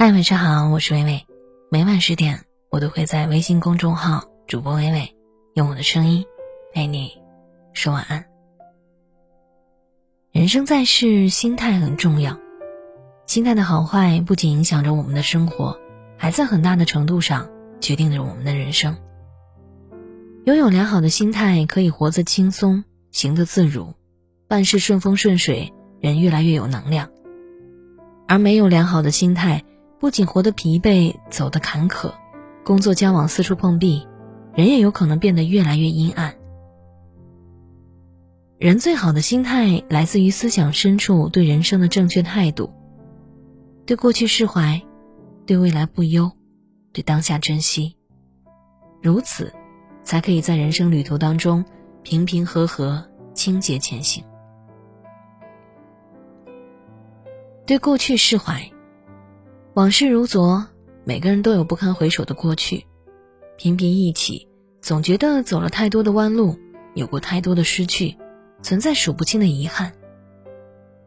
嗨，晚上好，我是微微。每晚十点，我都会在微信公众号“主播微微”用我的声音陪你说晚安。人生在世，心态很重要。心态的好坏不仅影响着我们的生活，还在很大的程度上决定着我们的人生。拥有良好的心态，可以活得轻松，行得自如，办事顺风顺水，人越来越有能量。而没有良好的心态，不仅活得疲惫，走得坎坷，工作交往四处碰壁，人也有可能变得越来越阴暗。人最好的心态来自于思想深处对人生的正确态度，对过去释怀，对未来不忧，对当下珍惜。如此，才可以在人生旅途当中平平和和、清洁前行。对过去释怀。往事如昨，每个人都有不堪回首的过去。频频忆起，总觉得走了太多的弯路，有过太多的失去，存在数不清的遗憾。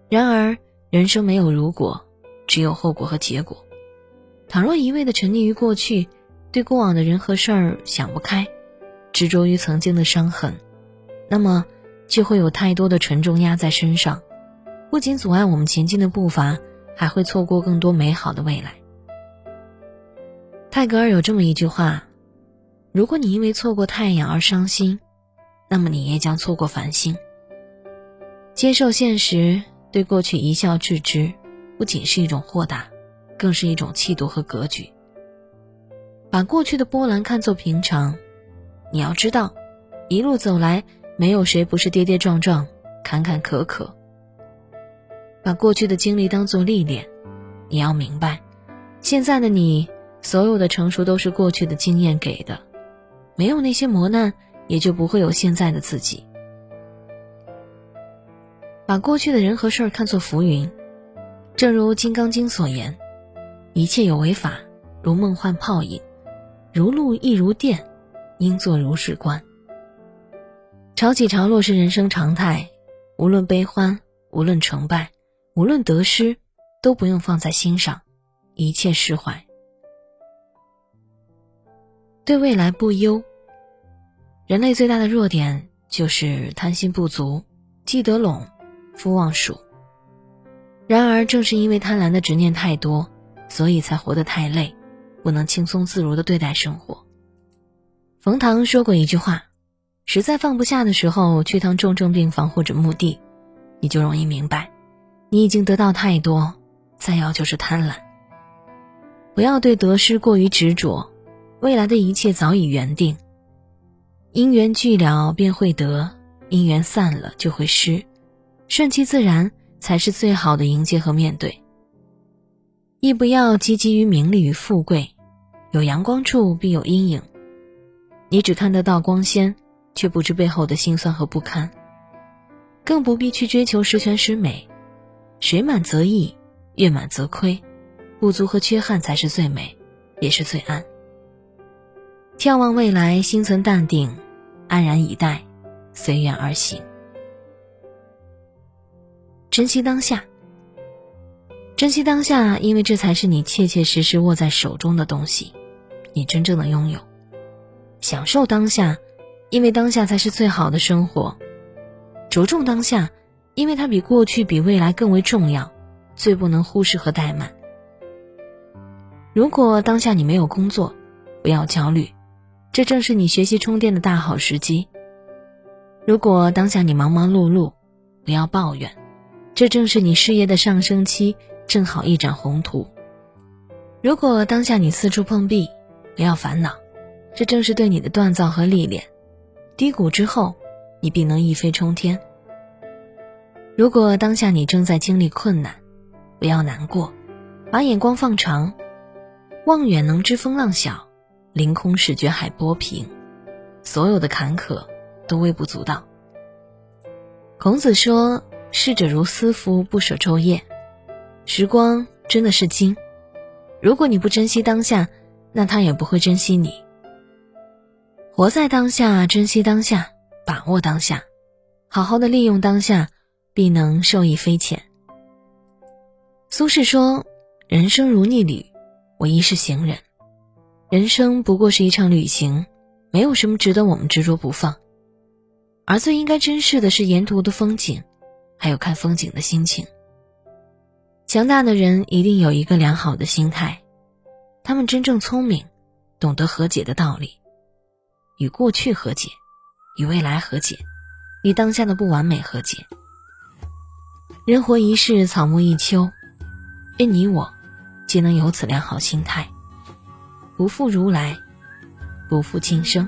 然而，人生没有如果，只有后果和结果。倘若一味的沉溺于过去，对过往的人和事儿想不开，执着于曾经的伤痕，那么就会有太多的沉重压在身上，不仅阻碍我们前进的步伐。还会错过更多美好的未来。泰戈尔有这么一句话：“如果你因为错过太阳而伤心，那么你也将错过繁星。”接受现实，对过去一笑置之，不仅是一种豁达，更是一种气度和格局。把过去的波澜看作平常，你要知道，一路走来，没有谁不是跌跌撞撞、坎坎坷坷。把过去的经历当做历练，你要明白，现在的你所有的成熟都是过去的经验给的，没有那些磨难，也就不会有现在的自己。把过去的人和事儿看作浮云，正如《金刚经》所言：“一切有为法，如梦幻泡影，如露亦如电，应作如是观。”潮起潮落是人生常态，无论悲欢，无论成败。无论得失，都不用放在心上，一切释怀。对未来不忧。人类最大的弱点就是贪心不足，既得拢，夫忘蜀。然而，正是因为贪婪的执念太多，所以才活得太累，不能轻松自如的对待生活。冯唐说过一句话：“实在放不下的时候，去趟重症病房或者墓地，你就容易明白。”你已经得到太多，再要就是贪婪。不要对得失过于执着，未来的一切早已缘定。因缘聚了便会得，因缘散了就会失，顺其自然才是最好的迎接和面对。亦不要汲汲于名利与富贵，有阳光处必有阴影。你只看得到光鲜，却不知背后的辛酸和不堪。更不必去追求十全十美。水满则溢，月满则亏，不足和缺憾才是最美，也是最安。眺望未来，心存淡定，安然以待，随缘而行。珍惜当下，珍惜当下，因为这才是你切切实实握在手中的东西，你真正的拥有。享受当下，因为当下才是最好的生活。着重当下。因为它比过去、比未来更为重要，最不能忽视和怠慢。如果当下你没有工作，不要焦虑，这正是你学习充电的大好时机。如果当下你忙忙碌碌，不要抱怨，这正是你事业的上升期，正好一展宏图。如果当下你四处碰壁，不要烦恼，这正是对你的锻造和历练。低谷之后，你必能一飞冲天。如果当下你正在经历困难，不要难过，把眼光放长，望远能知风浪小，凌空视觉海波平，所有的坎坷都微不足道。孔子说：“逝者如斯夫，不舍昼夜。”时光真的是金，如果你不珍惜当下，那他也不会珍惜你。活在当下，珍惜当下，把握当下，好好的利用当下。必能受益匪浅。苏轼说：“人生如逆旅，我亦是行人。人生不过是一场旅行，没有什么值得我们执着不放。而最应该珍视的是沿途的风景，还有看风景的心情。强大的人一定有一个良好的心态，他们真正聪明，懂得和解的道理，与过去和解，与未来和解，与当下的不完美和解。人活一世，草木一秋，愿你我皆能有此良好心态，不负如来，不负今生。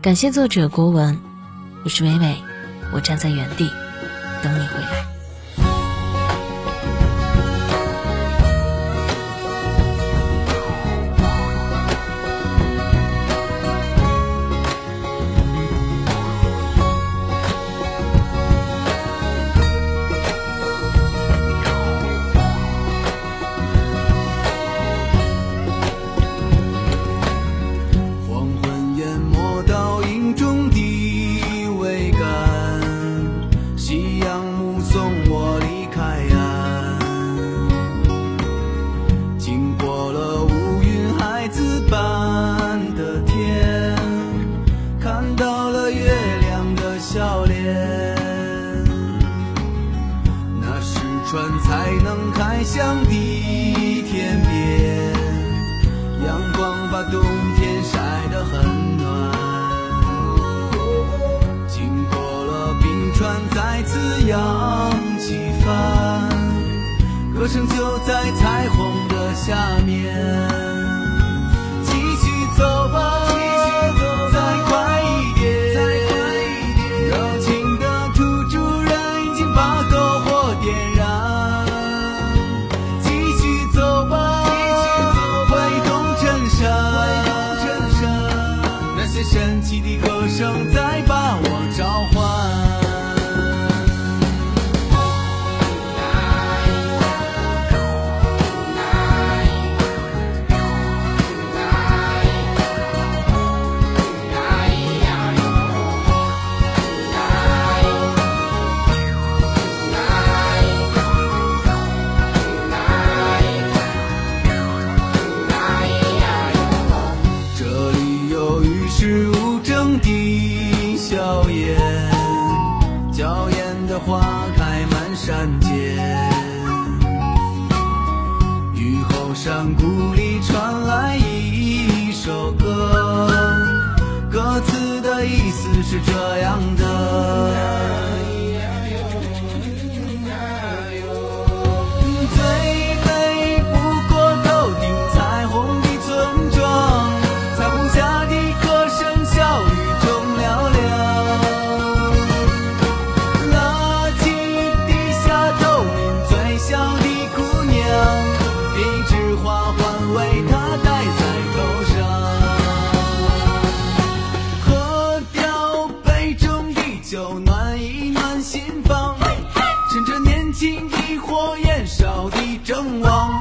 感谢作者国文，我是微微，我站在原地等你回来。向地天边，阳光把冬天晒得很暖。经过了冰川，再次扬起帆，歌声就在彩虹的下面。歌词的意思是这样的。地正旺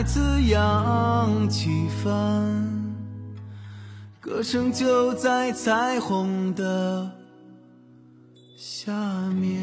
再次扬起帆，歌声就在彩虹的下面。